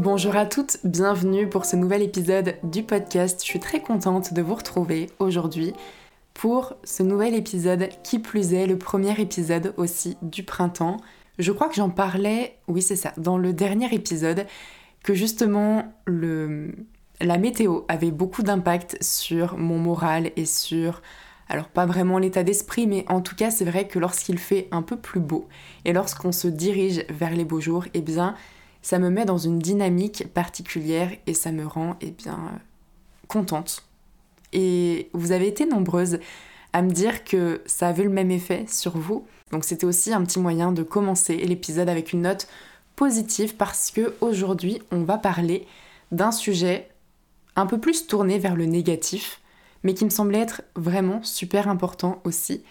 Bonjour à toutes, bienvenue pour ce nouvel épisode du podcast. Je suis très contente de vous retrouver aujourd'hui pour ce nouvel épisode, qui plus est le premier épisode aussi du printemps. Je crois que j'en parlais, oui c'est ça, dans le dernier épisode, que justement le, la météo avait beaucoup d'impact sur mon moral et sur alors pas vraiment l'état d'esprit, mais en tout cas c'est vrai que lorsqu'il fait un peu plus beau et lorsqu'on se dirige vers les beaux jours, eh bien ça me met dans une dynamique particulière et ça me rend eh bien contente. Et vous avez été nombreuses à me dire que ça avait le même effet sur vous. Donc c'était aussi un petit moyen de commencer l'épisode avec une note positive parce que aujourd'hui on va parler d'un sujet un peu plus tourné vers le négatif, mais qui me semblait être vraiment super important aussi.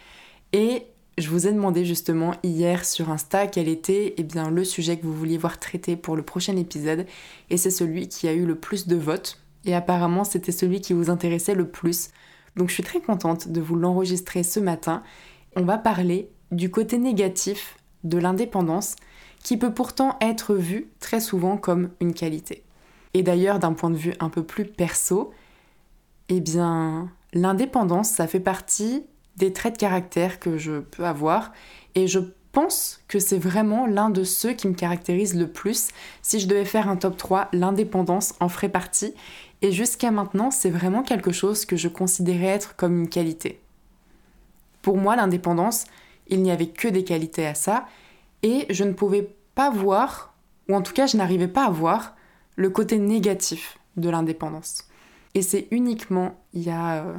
Et je vous ai demandé justement hier sur Insta quel était eh bien, le sujet que vous vouliez voir traité pour le prochain épisode, et c'est celui qui a eu le plus de votes, et apparemment c'était celui qui vous intéressait le plus. Donc je suis très contente de vous l'enregistrer ce matin. On va parler du côté négatif de l'indépendance, qui peut pourtant être vu très souvent comme une qualité. Et d'ailleurs, d'un point de vue un peu plus perso, eh bien, l'indépendance, ça fait partie des traits de caractère que je peux avoir. Et je pense que c'est vraiment l'un de ceux qui me caractérisent le plus. Si je devais faire un top 3, l'indépendance en ferait partie. Et jusqu'à maintenant, c'est vraiment quelque chose que je considérais être comme une qualité. Pour moi, l'indépendance, il n'y avait que des qualités à ça. Et je ne pouvais pas voir, ou en tout cas je n'arrivais pas à voir, le côté négatif de l'indépendance. Et c'est uniquement il y a euh,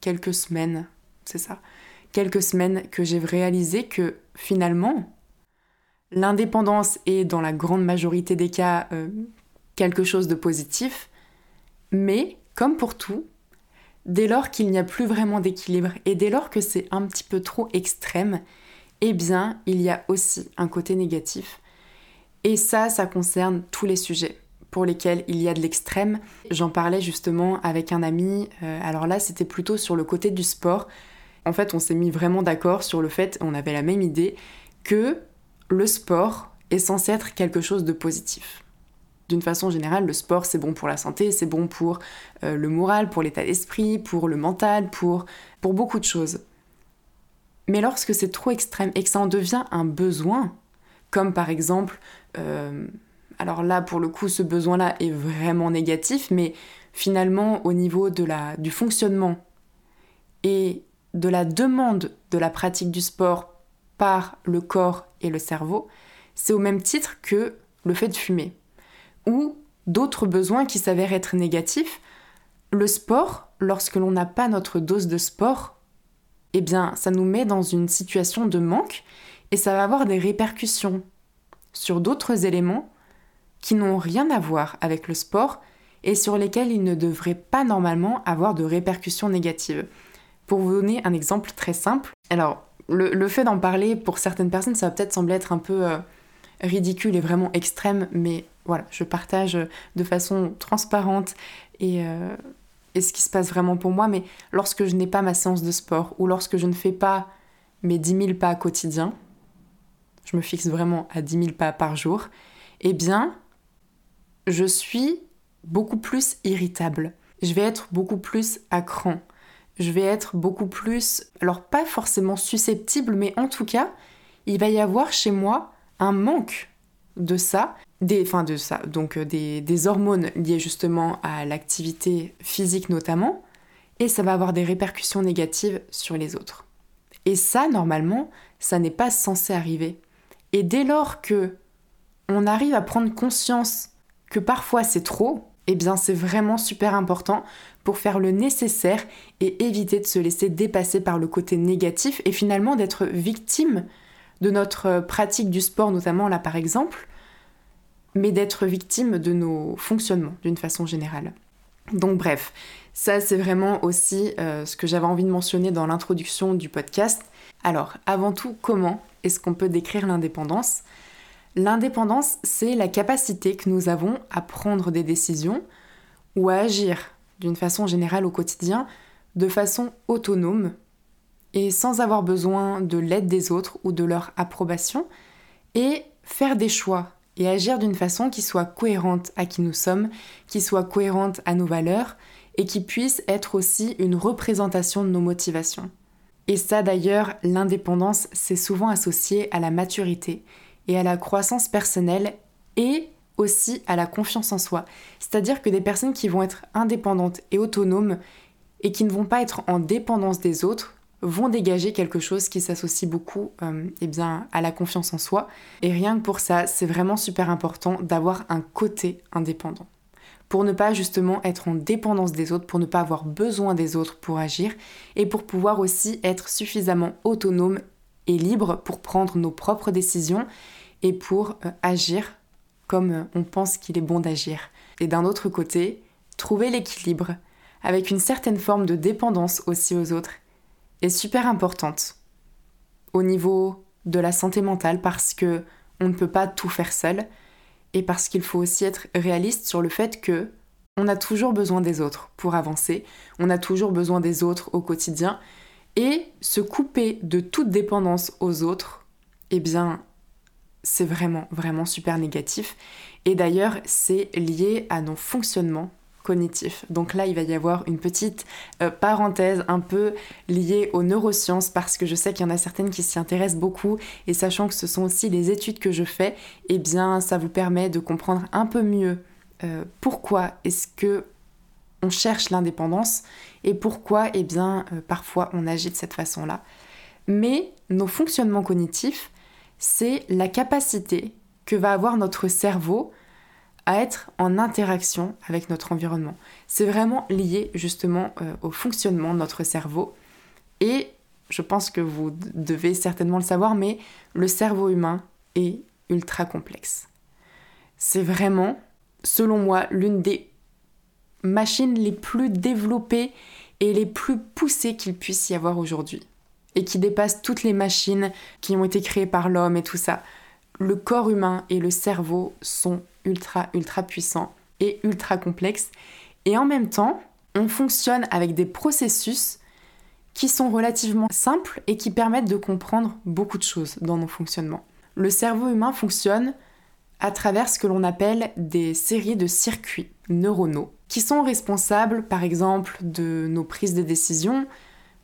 quelques semaines, c'est ça, quelques semaines que j'ai réalisé que finalement, l'indépendance est dans la grande majorité des cas euh, quelque chose de positif, mais comme pour tout, dès lors qu'il n'y a plus vraiment d'équilibre et dès lors que c'est un petit peu trop extrême, eh bien, il y a aussi un côté négatif. Et ça, ça concerne tous les sujets pour lesquels il y a de l'extrême. J'en parlais justement avec un ami, euh, alors là c'était plutôt sur le côté du sport. En fait on s'est mis vraiment d'accord sur le fait, on avait la même idée, que le sport est censé être quelque chose de positif. D'une façon générale, le sport c'est bon pour la santé, c'est bon pour euh, le moral, pour l'état d'esprit, pour le mental, pour, beaucoup de choses. Mais lorsque c'est trop extrême et que ça en devient un besoin, comme par exemple euh, alors là, pour le coup, ce besoin-là est vraiment négatif, mais finalement, au niveau du fonctionnement et de la demande de la pratique du sport par le corps et le cerveau, c'est au même titre que le fait de fumer. Ou d'autres besoins qui s'avèrent être négatifs, le sport, lorsque l'on n'a pas notre dose de sport, eh bien, ça nous met dans une situation de manque et ça va avoir des répercussions sur d'autres éléments qui n'ont rien à voir avec le sport et sur lesquels il ne devrait pas normalement avoir de répercussions négatives. Pour vous donner un exemple très simple, alors le, fait d'en parler pour certaines personnes, ça va peut-être sembler être un peu euh, ridicule et vraiment extrême, mais voilà, je partage de façon transparente et, euh, et ce qui se passe vraiment pour moi. Mais lorsque je n'ai pas ma séance de sport ou lorsque je ne fais pas mes 10 000 pas quotidiens, je me fixe vraiment à 10 000 pas par jour, eh bien, je suis beaucoup plus irritable. Je vais être beaucoup plus à. Je vais être beaucoup plus, alors pas forcément susceptible, mais en tout cas, il va y avoir chez moi un manque de ça, des, enfin de ça, donc euh, des, hormones liées justement à l'activité physique notamment, et ça va avoir des répercussions négatives sur les autres. Et ça, normalement, ça n'est pas censé arriver. Et dès lors que on arrive à prendre conscience que parfois c'est trop, eh bien c'est vraiment super important pour faire le nécessaire et éviter de se laisser dépasser par le côté négatif et finalement d'être victime de notre pratique du sport notamment là par exemple, mais d'être victime de nos fonctionnements d'une façon générale. Donc bref, ça c'est vraiment aussi euh, ce que j'avais envie de mentionner dans l'introduction du podcast. Alors avant tout, comment est-ce qu'on peut décrire l'indépendance? L'indépendance, c'est la capacité que nous avons à prendre des décisions ou à agir d'une façon générale au quotidien de façon autonome et sans avoir besoin de l'aide des autres ou de leur approbation et faire des choix et agir d'une façon qui soit cohérente à qui nous sommes, qui soit cohérente à nos valeurs et qui puisse être aussi une représentation de nos motivations. Et ça d'ailleurs, l'indépendance, c'est souvent associé à la maturité et à la croissance personnelle et aussi à la confiance en soi. C'est-à-dire que des personnes qui vont être indépendantes et autonomes et qui ne vont pas être en dépendance des autres vont dégager quelque chose qui s'associe beaucoup euh, eh bien, à la confiance en soi. Et rien que pour ça, c'est vraiment super important d'avoir un côté indépendant. Pour ne pas justement être en dépendance des autres, pour ne pas avoir besoin des autres pour agir, et pour pouvoir aussi être suffisamment autonome et libre pour prendre nos propres décisions et pour euh, agir comme euh, on pense qu'il est bon d'agir. Et d'un autre côté, trouver l'équilibre, avec une certaine forme de dépendance aussi aux autres, est super importante au niveau de la santé mentale parce que on ne peut pas tout faire seul et parce qu'il faut aussi être réaliste sur le fait que on a toujours besoin des autres pour avancer, on a toujours besoin des autres au quotidien et se couper de toute dépendance aux autres, eh bien c'est vraiment vraiment super négatif et d'ailleurs c'est lié à nos fonctionnements cognitif. Donc là, il va y avoir une petite euh, parenthèse un peu liée aux neurosciences parce que je sais qu'il y en a certaines qui s'y intéressent beaucoup et sachant que ce sont aussi les études que je fais, eh bien ça vous permet de comprendre un peu mieux euh, pourquoi est-ce que on cherche l'indépendance et pourquoi eh bien euh, parfois on agit de cette façon-là. Mais nos fonctionnements cognitifs, c'est la capacité que va avoir notre cerveau à être en interaction avec notre environnement. C'est vraiment lié justement euh, au fonctionnement de notre cerveau. Et je pense que vous devez certainement le savoir, mais le cerveau humain est ultra complexe. C'est vraiment, selon moi, l'une des machines les plus développées et les plus poussées qu'il puisse y avoir aujourd'hui. Et qui dépasse toutes les machines qui ont été créées par l'homme et tout ça. Le corps humain et le cerveau sont ultra, ultra puissant et ultra complexe. Et en même temps, on fonctionne avec des processus qui sont relativement simples et qui permettent de comprendre beaucoup de choses dans nos fonctionnements. Le cerveau humain fonctionne à travers ce que l'on appelle des séries de circuits neuronaux qui sont responsables par exemple de nos prises de décision,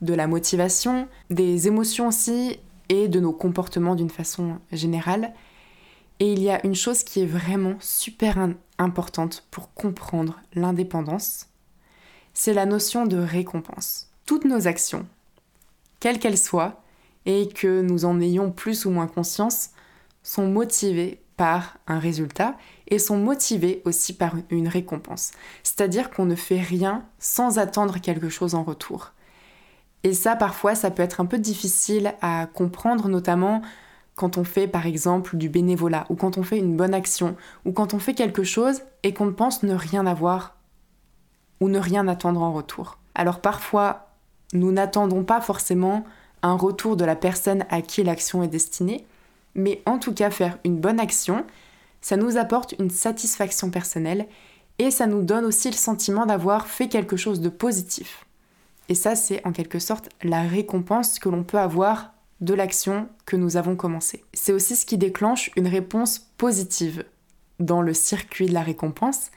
de la motivation, des émotions aussi et de nos comportements d'une façon générale. Et il y a une chose qui est vraiment super importante pour comprendre l'indépendance, c'est la notion de récompense. Toutes nos actions, quelles qu'elles soient, et que nous en ayons plus ou moins conscience, sont motivées par un résultat et sont motivées aussi par une récompense. C'est-à-dire qu'on ne fait rien sans attendre quelque chose en retour. Et ça, parfois, ça peut être un peu difficile à comprendre, notamment quand on fait par exemple du bénévolat, ou quand on fait une bonne action, ou quand on fait quelque chose et qu'on pense ne rien avoir ou ne rien attendre en retour. Alors parfois, nous n'attendons pas forcément un retour de la personne à qui l'action est destinée, mais en tout cas faire une bonne action, ça nous apporte une satisfaction personnelle et ça nous donne aussi le sentiment d'avoir fait quelque chose de positif. Et ça, c'est en quelque sorte la récompense que l'on peut avoir de l'action que nous avons commencée. C'est aussi ce qui déclenche une réponse positive dans le circuit de la récompense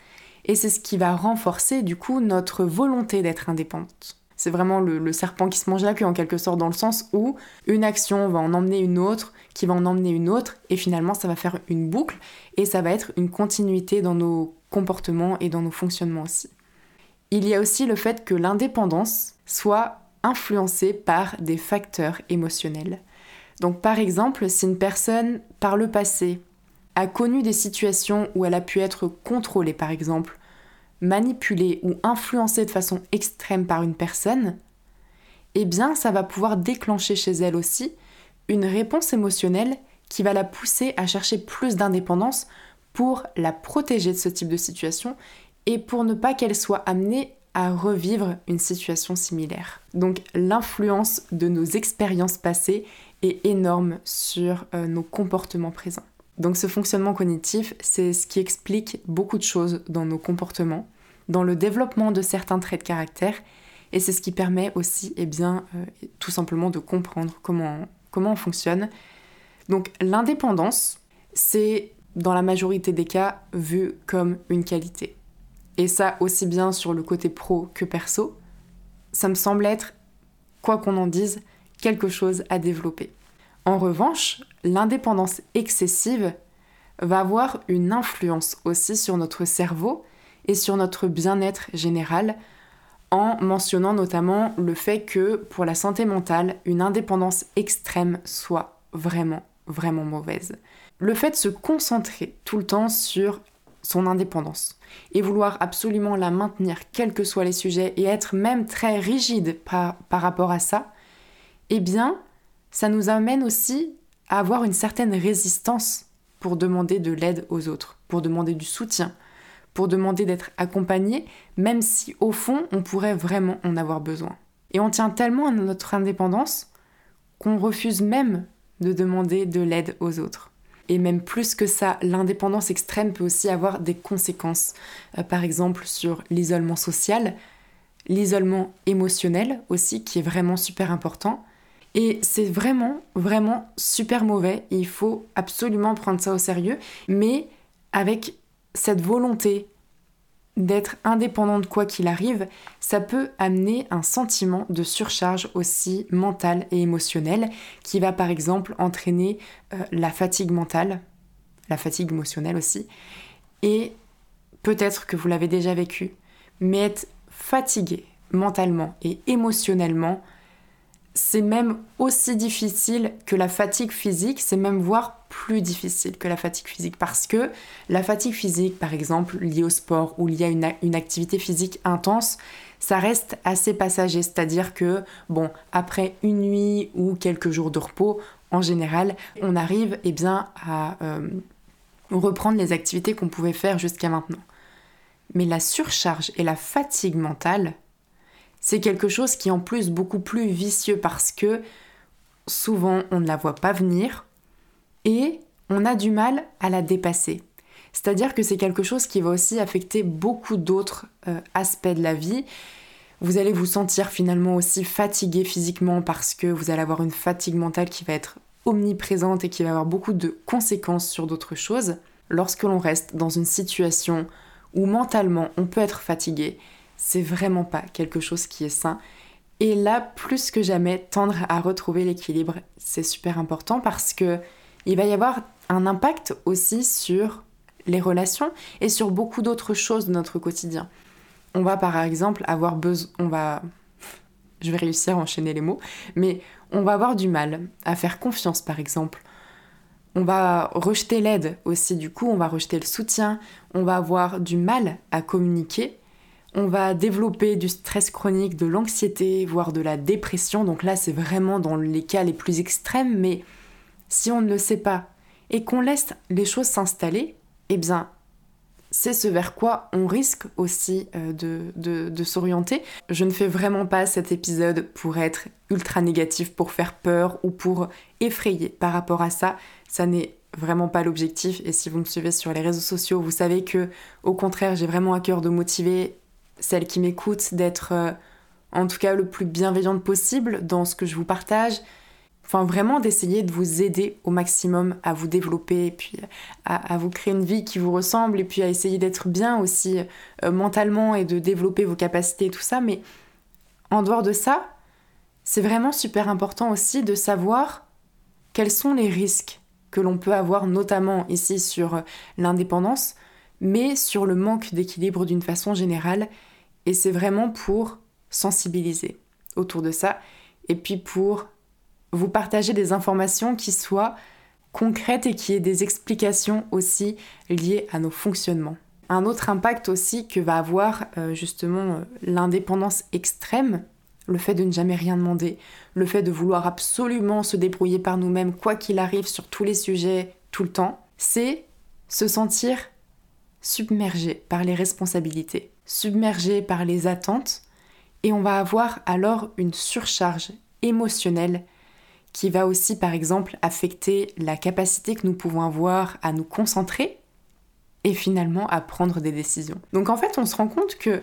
et c'est ce qui va renforcer du coup notre volonté d'être indépendante. C'est vraiment le, serpent qui se mange la queue en quelque sorte dans le sens où une action va en emmener une autre, qui va en emmener une autre et finalement ça va faire une boucle et ça va être une continuité dans nos comportements et dans nos fonctionnements aussi. Il y a aussi le fait que l'indépendance soit influencé par des facteurs émotionnels. Donc par exemple, si une personne par le passé a connu des situations où elle a pu être contrôlée par exemple, manipulée ou influencée de façon extrême par une personne, eh bien ça va pouvoir déclencher chez elle aussi une réponse émotionnelle qui va la pousser à chercher plus d'indépendance pour la protéger de ce type de situation et pour ne pas qu'elle soit amenée à revivre une situation similaire. Donc l'influence de nos expériences passées est énorme sur euh, nos comportements présents. Donc ce fonctionnement cognitif, c'est ce qui explique beaucoup de choses dans nos comportements, dans le développement de certains traits de caractère, et c'est ce qui permet aussi, eh bien, euh, tout simplement de comprendre comment, comment on fonctionne. Donc l'indépendance, c'est dans la majorité des cas, vu comme une qualité. Et ça aussi bien sur le côté pro que perso, ça me semble être, quoi qu'on en dise, quelque chose à développer. En revanche, l'indépendance excessive va avoir une influence aussi sur notre cerveau et sur notre bien-être général, en mentionnant notamment le fait que pour la santé mentale, une indépendance extrême soit vraiment, vraiment mauvaise. Le fait de se concentrer tout le temps sur son indépendance et vouloir absolument la maintenir, quels que soient les sujets, et être même très rigide par, par rapport à ça, eh bien, ça nous amène aussi à avoir une certaine résistance pour demander de l'aide aux autres, pour demander du soutien, pour demander d'être accompagné, même si au fond on pourrait vraiment en avoir besoin. Et on tient tellement à notre indépendance qu'on refuse même de demander de l'aide aux autres. Et même plus que ça, l'indépendance extrême peut aussi avoir des conséquences, euh, par exemple sur l'isolement social, l'isolement émotionnel aussi, qui est vraiment super important, et c'est vraiment, vraiment super mauvais. Il faut absolument prendre ça au sérieux, mais avec cette volonté d'être indépendante quoi qu'il arrive, ça peut amener un sentiment de surcharge aussi mentale et émotionnelle qui va par exemple entraîner euh, la fatigue mentale, la fatigue émotionnelle aussi. Et peut-être que vous l'avez déjà vécu, mais être fatigué mentalement et émotionnellement, c'est même aussi difficile que la fatigue physique, c'est même voire plus difficile que la fatigue physique parce que la fatigue physique, par exemple, liée au sport ou liée à une, une activité physique intense, ça reste assez passager, c'est-à-dire que, bon, après une nuit ou quelques jours de repos, en général, on arrive eh bien, à euh, reprendre les activités qu'on pouvait faire jusqu'à maintenant. Mais la surcharge et la fatigue mentale, c'est quelque chose qui est en plus beaucoup plus vicieux parce que souvent on ne la voit pas venir et on a du mal à la dépasser. C'est-à-dire que c'est quelque chose qui va aussi affecter beaucoup d'autres euh, aspects de la vie. Vous allez vous sentir finalement aussi fatigué physiquement parce que vous allez avoir une fatigue mentale qui va être omniprésente et qui va avoir beaucoup de conséquences sur d'autres choses. Lorsque l'on reste dans une situation où mentalement on peut être fatigué, c'est vraiment pas quelque chose qui est sain. Et là, plus que jamais, tendre à retrouver l'équilibre, c'est super important parce que il va y avoir un impact aussi sur les relations et sur beaucoup d'autres choses de notre quotidien. On va par exemple avoir besoin, on va, je vais réussir à enchaîner les mots, mais on va avoir du mal à faire confiance par exemple. On va rejeter l'aide aussi, du coup, on va rejeter le soutien, on va avoir du mal à communiquer on va développer du stress chronique, de l'anxiété, voire de la dépression. Donc là, c'est vraiment dans les cas les plus extrêmes, mais si on ne le sait pas et qu'on laisse les choses s'installer, eh bien, c'est ce vers quoi on risque aussi euh, de, s'orienter. Je ne fais vraiment pas cet épisode pour être ultra négatif, pour faire peur ou pour effrayer par rapport à ça. Ça n'est vraiment pas l'objectif et si vous me suivez sur les réseaux sociaux, vous savez que au contraire, j'ai vraiment à cœur de motiver celles qui m'écoutent d'être euh, en tout cas le plus bienveillante possible dans ce que je vous partage. Enfin, vraiment d'essayer de vous aider au maximum à vous développer et puis à, vous créer une vie qui vous ressemble et puis à essayer d'être bien aussi euh, mentalement et de développer vos capacités et tout ça. Mais en dehors de ça, c'est vraiment super important aussi de savoir quels sont les risques que l'on peut avoir, notamment ici sur euh, l'indépendance, mais sur le manque d'équilibre d'une façon générale et c'est vraiment pour sensibiliser autour de ça et puis pour vous partager des informations qui soient concrètes et qui aient des explications aussi liées à nos fonctionnements. Un autre impact aussi que va avoir euh, justement euh, l'indépendance extrême, le fait de ne jamais rien demander, le fait de vouloir absolument se débrouiller par nous-mêmes quoi qu'il arrive sur tous les sujets tout le temps, c'est se sentir submergé par les responsabilités submergé par les attentes et on va avoir alors une surcharge émotionnelle qui va aussi par exemple affecter la capacité que nous pouvons avoir à nous concentrer et finalement à prendre des décisions. Donc en fait on se rend compte que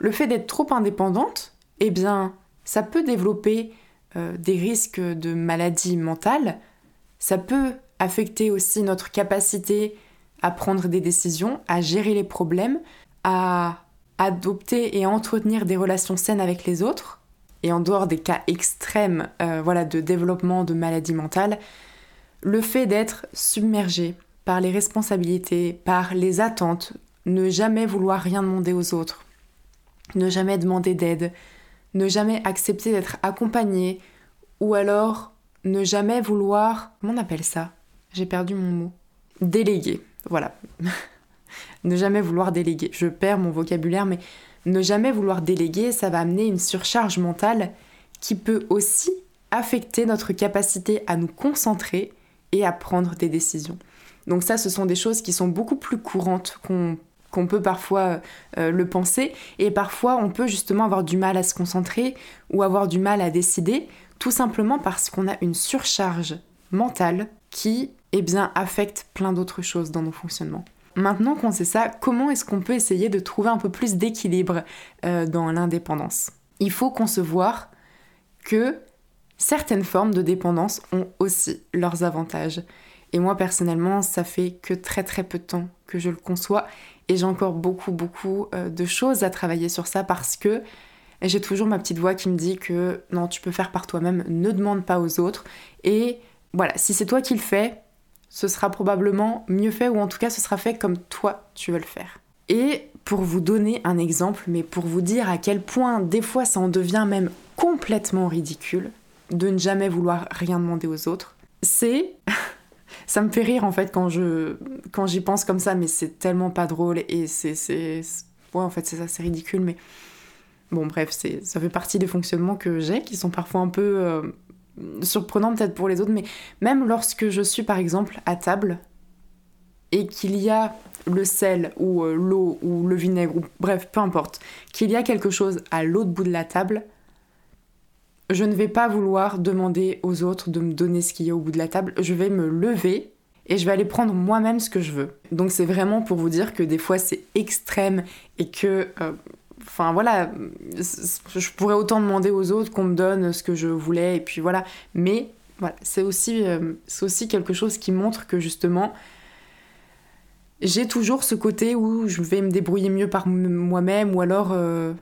le fait d'être trop indépendante, eh bien ça peut développer euh, des risques de maladies mentales, ça peut affecter aussi notre capacité à prendre des décisions, à gérer les problèmes, à adopter et à entretenir des relations saines avec les autres, et en dehors des cas extrêmes euh, voilà, de développement de maladies mentales, le fait d'être submergé par les responsabilités, par les attentes, ne jamais vouloir rien demander aux autres, ne jamais demander d'aide, ne jamais accepter d'être accompagné, ou alors ne jamais vouloir... Comment on appelle ça? J'ai perdu mon mot. Déléguer, voilà. ne jamais vouloir déléguer. Je perds mon vocabulaire, mais ne jamais vouloir déléguer, ça va amener une surcharge mentale qui peut aussi affecter notre capacité à nous concentrer et à prendre des décisions. Donc ça, ce sont des choses qui sont beaucoup plus courantes qu'on peut parfois euh, le penser. Et parfois, on peut justement avoir du mal à se concentrer ou avoir du mal à décider, tout simplement parce qu'on a une surcharge mentale qui, eh bien, affecte plein d'autres choses dans nos fonctionnements. Maintenant qu'on sait ça, comment est-ce qu'on peut essayer de trouver un peu plus d'équilibre euh, dans l'indépendance? Il faut concevoir que certaines formes de dépendance ont aussi leurs avantages. Et moi personnellement, ça fait que très très peu de temps que je le conçois et j'ai encore beaucoup beaucoup euh, de choses à travailler sur ça parce que j'ai toujours ma petite voix qui me dit que non, tu peux faire par toi-même, ne demande pas aux autres. Et voilà, si c'est toi qui le fais, ce sera probablement mieux fait ou en tout cas ce sera fait comme toi tu veux le faire. Et pour vous donner un exemple, mais pour vous dire à quel point des fois ça en devient même complètement ridicule de ne jamais vouloir rien demander aux autres, c'est ça me fait rire en fait quand je quand j'y pense comme ça mais c'est tellement pas drôle et c'est ouais en fait c'est ça c'est ridicule mais bon bref ça fait partie des fonctionnements que j'ai qui sont parfois un peu euh, surprenant peut-être pour les autres, mais même lorsque je suis par exemple à table et qu'il y a le sel ou euh, l'eau ou le vinaigre, ou bref, peu importe, qu'il y a quelque chose à l'autre bout de la table, je ne vais pas vouloir demander aux autres de me donner ce qu'il y a au bout de la table, je vais me lever et je vais aller prendre moi-même ce que je veux. Donc c'est vraiment pour vous dire que des fois c'est extrême et que euh, Enfin voilà, je pourrais autant demander aux autres qu'on me donne ce que je voulais, et puis voilà. Mais voilà, c'est aussi, euh, aussi quelque chose qui montre que justement, j'ai toujours ce côté où je vais me débrouiller mieux par moi-même, ou alors euh,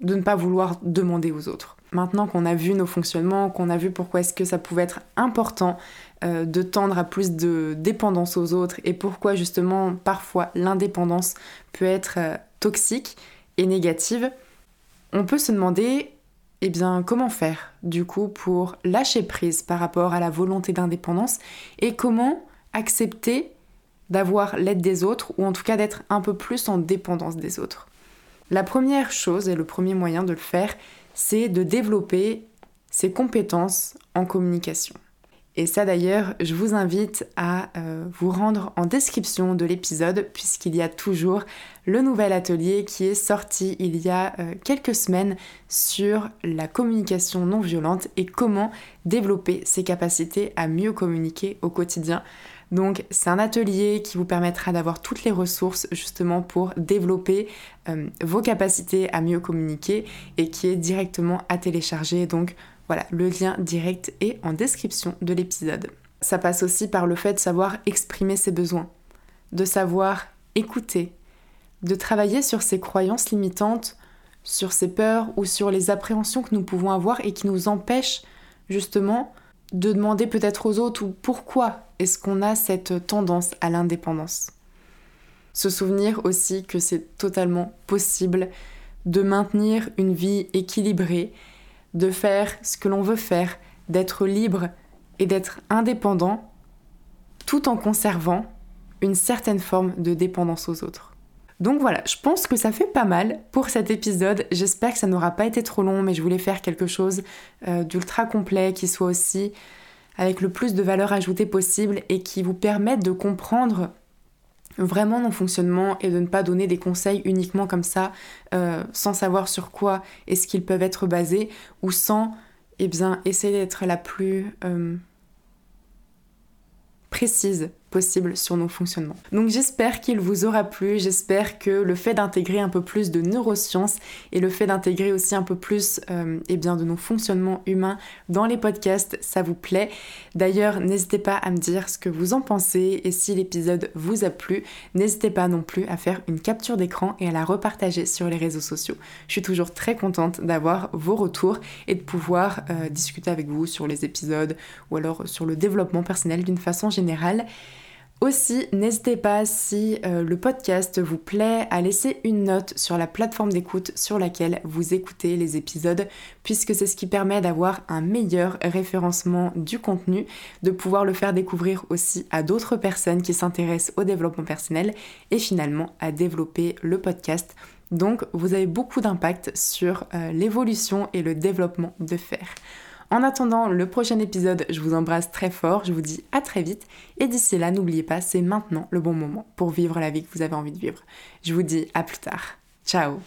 de ne pas vouloir demander aux autres. Maintenant qu'on a vu nos fonctionnements, qu'on a vu pourquoi est-ce que ça pouvait être important euh, de tendre à plus de dépendance aux autres et pourquoi justement parfois l'indépendance peut être toxique, négative, on peut se demander eh comment faire du coup pour lâcher prise par rapport à la volonté d'indépendance et comment accepter d'avoir l'aide des autres ou en tout cas d'être un peu plus en dépendance des autres. La première chose et le premier moyen de le faire, c'est de développer ses compétences en communication. Et ça d'ailleurs, je vous invite à euh, vous rendre en description de l'épisode puisqu'il y a toujours le nouvel atelier qui est sorti il y a euh, quelques semaines sur la communication non violente et comment développer ses capacités à mieux communiquer au quotidien. Donc c'est un atelier qui vous permettra d'avoir toutes les ressources justement pour développer euh, vos capacités à mieux communiquer et qui est directement à télécharger. Voilà, le lien direct est en description de l'épisode. Ça passe aussi par le fait de savoir exprimer ses besoins, de savoir écouter, de travailler sur ses croyances limitantes, sur ses peurs ou sur les appréhensions que nous pouvons avoir et qui nous empêchent justement de demander peut-être aux autres ou pourquoi est-ce qu'on a cette tendance à l'indépendance. Se souvenir aussi que c'est totalement possible de maintenir une vie équilibrée de faire ce que l'on veut faire, d'être libre et d'être indépendant, tout en conservant une certaine forme de dépendance aux autres. Donc voilà, je pense que ça fait pas mal pour cet épisode. J'espère que ça n'aura pas été trop long, mais je voulais faire quelque chose euh, d'ultra complet qui soit aussi avec le plus de valeur ajoutée possible et qui vous permette de comprendre vraiment mon fonctionnement et de ne pas donner des conseils uniquement comme ça, euh, sans savoir sur quoi est-ce qu'ils peuvent être basés, ou sans eh bien, essayer d'être la plus euh, précise possible sur nos fonctionnements. Donc j'espère qu'il vous aura plu, j'espère que le fait d'intégrer un peu plus de neurosciences et le fait d'intégrer aussi un peu plus euh, eh bien, de nos fonctionnements humains dans les podcasts, ça vous plaît. D'ailleurs, n'hésitez pas à me dire ce que vous en pensez et si l'épisode vous a plu, n'hésitez pas non plus à faire une capture d'écran et à la repartager sur les réseaux sociaux. Je suis toujours très contente d'avoir vos retours et de pouvoir euh, discuter avec vous sur les épisodes ou alors sur le développement personnel d'une façon générale. Aussi, n'hésitez pas si euh, le podcast vous plaît à laisser une note sur la plateforme d'écoute sur laquelle vous écoutez les épisodes, puisque c'est ce qui permet d'avoir un meilleur référencement du contenu, de pouvoir le faire découvrir aussi à d'autres personnes qui s'intéressent au développement personnel et finalement à développer le podcast. Donc vous avez beaucoup d'impact sur euh, l'évolution et le développement de faire. En attendant le prochain épisode, je vous embrasse très fort, je vous dis à très vite et d'ici là, n'oubliez pas, c'est maintenant le bon moment pour vivre la vie que vous avez envie de vivre. Je vous dis à plus tard. Ciao